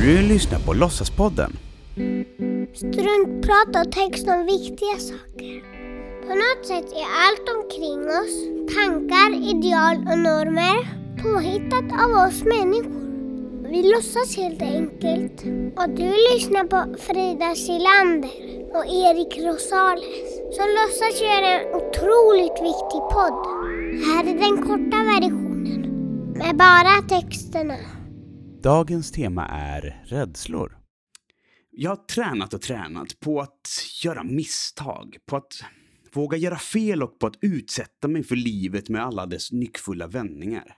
Du lyssnar på Låtsaspodden. Struntprat och text om viktiga saker. På något sätt är allt omkring oss, tankar, ideal och normer, påhittat av oss människor. Vi låtsas helt enkelt. Och du lyssnar på Frida Silander och Erik Rosales som låtsas göra en otroligt viktig podd. Här är den korta versionen med bara texterna. Dagens tema är rädslor. Jag har tränat och tränat på att göra misstag, på att våga göra fel och på att utsätta mig för livet med alla dess nyckfulla vändningar.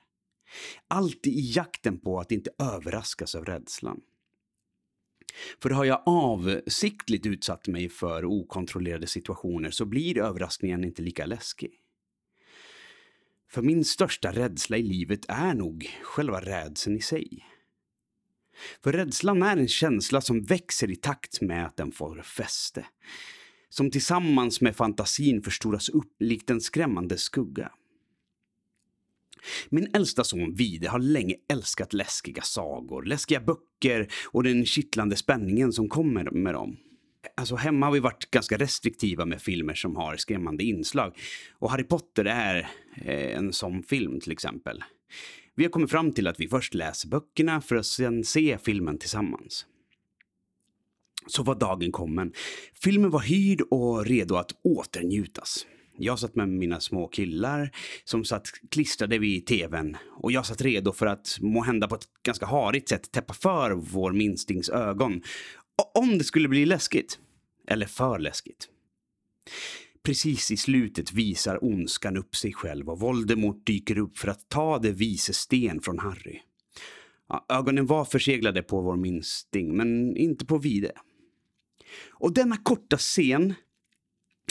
Allt i jakten på att inte överraskas av rädslan. För har jag avsiktligt utsatt mig för okontrollerade situationer så blir överraskningen inte lika läskig. För min största rädsla i livet är nog själva rädseln i sig. För rädslan är en känsla som växer i takt med att den får fäste. Som tillsammans med fantasin förstoras upp likt en skrämmande skugga. Min äldsta son Vide har länge älskat läskiga sagor, läskiga böcker och den kittlande spänningen som kommer med dem. Alltså hemma har vi varit ganska restriktiva med filmer som har skrämmande inslag. Och Harry Potter är eh, en sån film till exempel. Vi har kommit fram till att vi först läser böckerna för att sedan se filmen tillsammans. Så var dagen kommen. Filmen var hyrd och redo att åternjutas. Jag satt med mina små killar som satt klistrade vid tvn och jag satt redo för att må hända på ett ganska harigt sätt täppa för vår minstings ögon. Om det skulle bli läskigt. Eller för läskigt. Precis i slutet visar ondskan upp sig själv och Voldemort dyker upp för att ta det vise sten från Harry. ögonen var förseglade på vår minsting, men inte på Vide. Och denna korta scen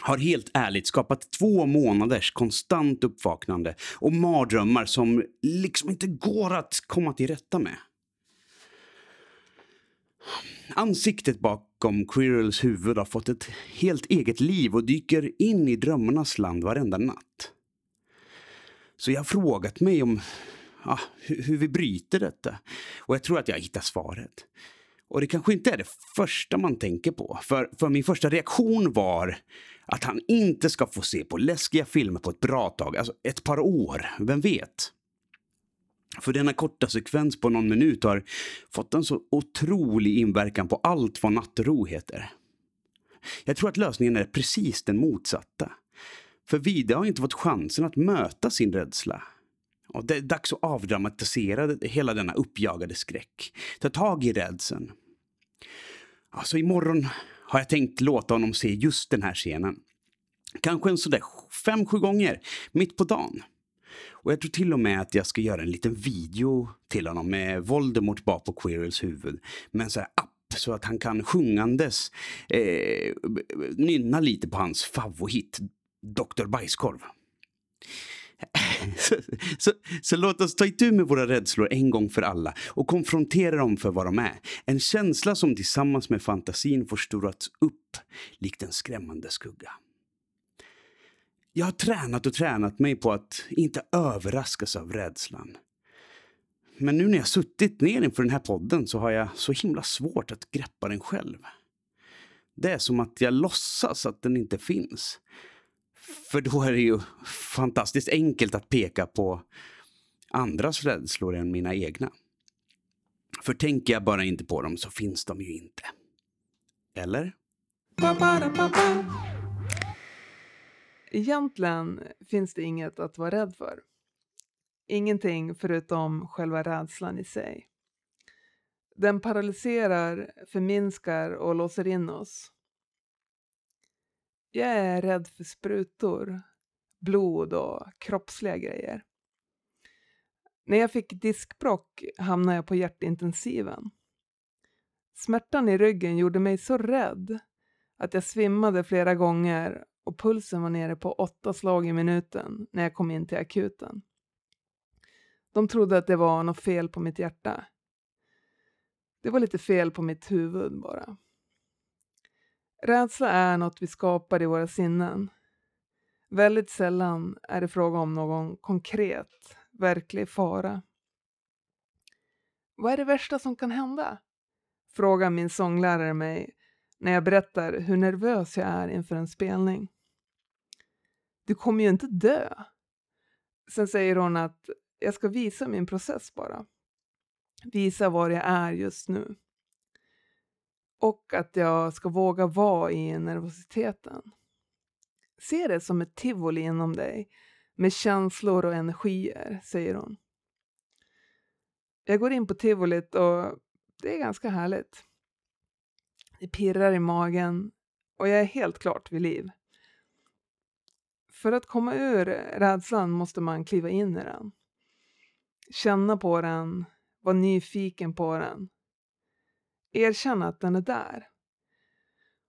har helt ärligt skapat två månaders konstant uppvaknande och mardrömmar som liksom inte går att komma till rätta med. Ansiktet bakom Quirrels huvud har fått ett helt eget liv och dyker in i drömmarnas land varenda natt. Så jag har frågat mig om ah, ja, hur vi bryter detta. Och jag tror att jag hittar svaret. Och det kanske inte är det första man tänker på. För, för min första reaktion var att han inte ska få se på läskiga filmer på ett bra tag. Alltså ett par år, vem vet? För denna korta sekvens på någon minut har fått en så otrolig inverkan på allt vad nattro heter. Jag tror att lösningen är precis den motsatta. För Vida har inte fått chansen att möta sin rädsla. Och det är dags att avdramatisera hela denna uppjagade skräck. Ta tag i rädslan. Alltså imorgon har jag tänkt låta honom se just den här scenen. Kanske en sådär fem, sju gånger, mitt på dagen. Och jag tror till och med att jag ska göra en liten video till honom med Voldemort bak på Quirrels huvud. Med en sån här app så att han kan sjungandes eh, nynna lite på hans favorit, Dr. Bajskorv. Så, så, så, låt oss ta itu med våra rädslor en gång för alla och konfrontera dem för vad de är. En känsla som tillsammans med fantasin förstorats upp likt en skrämmande skugga. Jag har tränat och tränat mig på att inte överraskas av rädslan. Men nu när jag suttit ner inför den här podden så har jag så himla svårt att greppa den själv. Det är som att jag låtsas att den inte finns. För då är det ju fantastiskt enkelt att peka på andras rädslor än mina egna. För tänker jag bara inte på dem så finns de ju inte. Eller? Egentligen finns det inget att vara rädd för. Ingenting förutom själva rädslan i sig. Den paralyserar, förminskar och låser in oss. Jag är rädd för sprutor, blod och kroppsliga grejer. När jag fick diskbrock hamnade jag på hjärtintensiven. Smärtan i ryggen gjorde mig så rädd att jag svimmade flera gånger och pulsen var nere på åtta slag i minuten när jag kom in till akuten. De trodde att det var något fel på mitt hjärta. Det var lite fel på mitt huvud bara. Rädsla är något vi skapar i våra sinnen. Väldigt sällan är det fråga om någon konkret, verklig fara. Vad är det värsta som kan hända? Frågar min sånglärare mig när jag berättar hur nervös jag är inför en spelning. Du kommer ju inte dö. Sen säger hon att jag ska visa min process bara. Visa var jag är just nu. Och att jag ska våga vara i nervositeten. Se det som ett tivoli inom dig med känslor och energier, säger hon. Jag går in på tivolit och det är ganska härligt. Det pirrar i magen och jag är helt klart vid liv. För att komma ur rädslan måste man kliva in i den. Känna på den, vara nyfiken på den. Erkänna att den är där.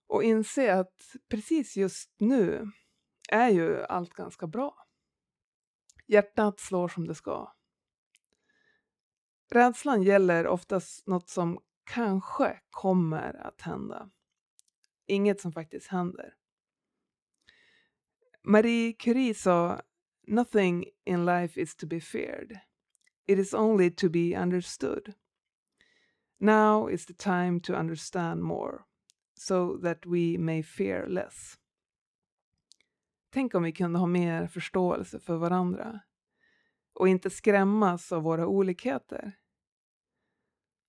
Och inse att precis just nu är ju allt ganska bra. Hjärtat slår som det ska. Rädslan gäller oftast något som kanske kommer att hända. Inget som faktiskt händer. Marie Curie sa “Nothing in life is to be feared. It is only to be understood. Now is the time to understand more, so that we may fear less.” Tänk om vi kunde ha mer förståelse för varandra och inte skrämmas av våra olikheter.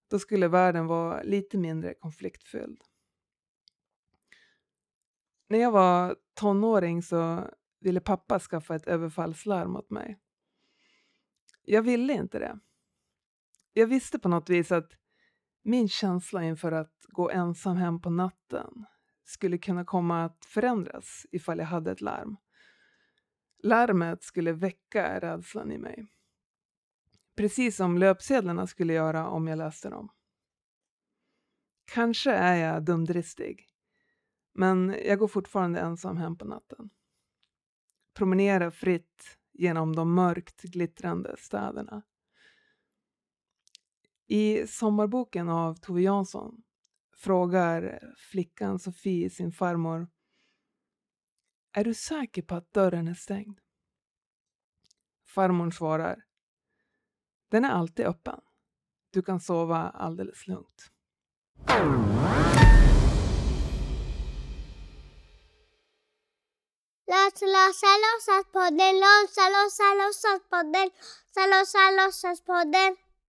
Då skulle världen vara lite mindre konfliktfylld. När jag var tonåring så ville pappa skaffa ett överfallslarm åt mig. Jag ville inte det. Jag visste på något vis att min känsla inför att gå ensam hem på natten skulle kunna komma att förändras ifall jag hade ett larm. Larmet skulle väcka rädslan i mig. Precis som löpsedlarna skulle göra om jag läste dem. Kanske är jag dumdristig, men jag går fortfarande ensam hem på natten. Promenerar fritt genom de mörkt glittrande städerna. I sommarboken av Tove Jansson frågar flickan Sofie sin farmor Är du säker på att dörren är stängd? Farmor svarar Den är alltid öppen. Du kan sova alldeles lugnt. Låsa, låsa, låtsaspodden! låsa, låsa, låtsas låsa.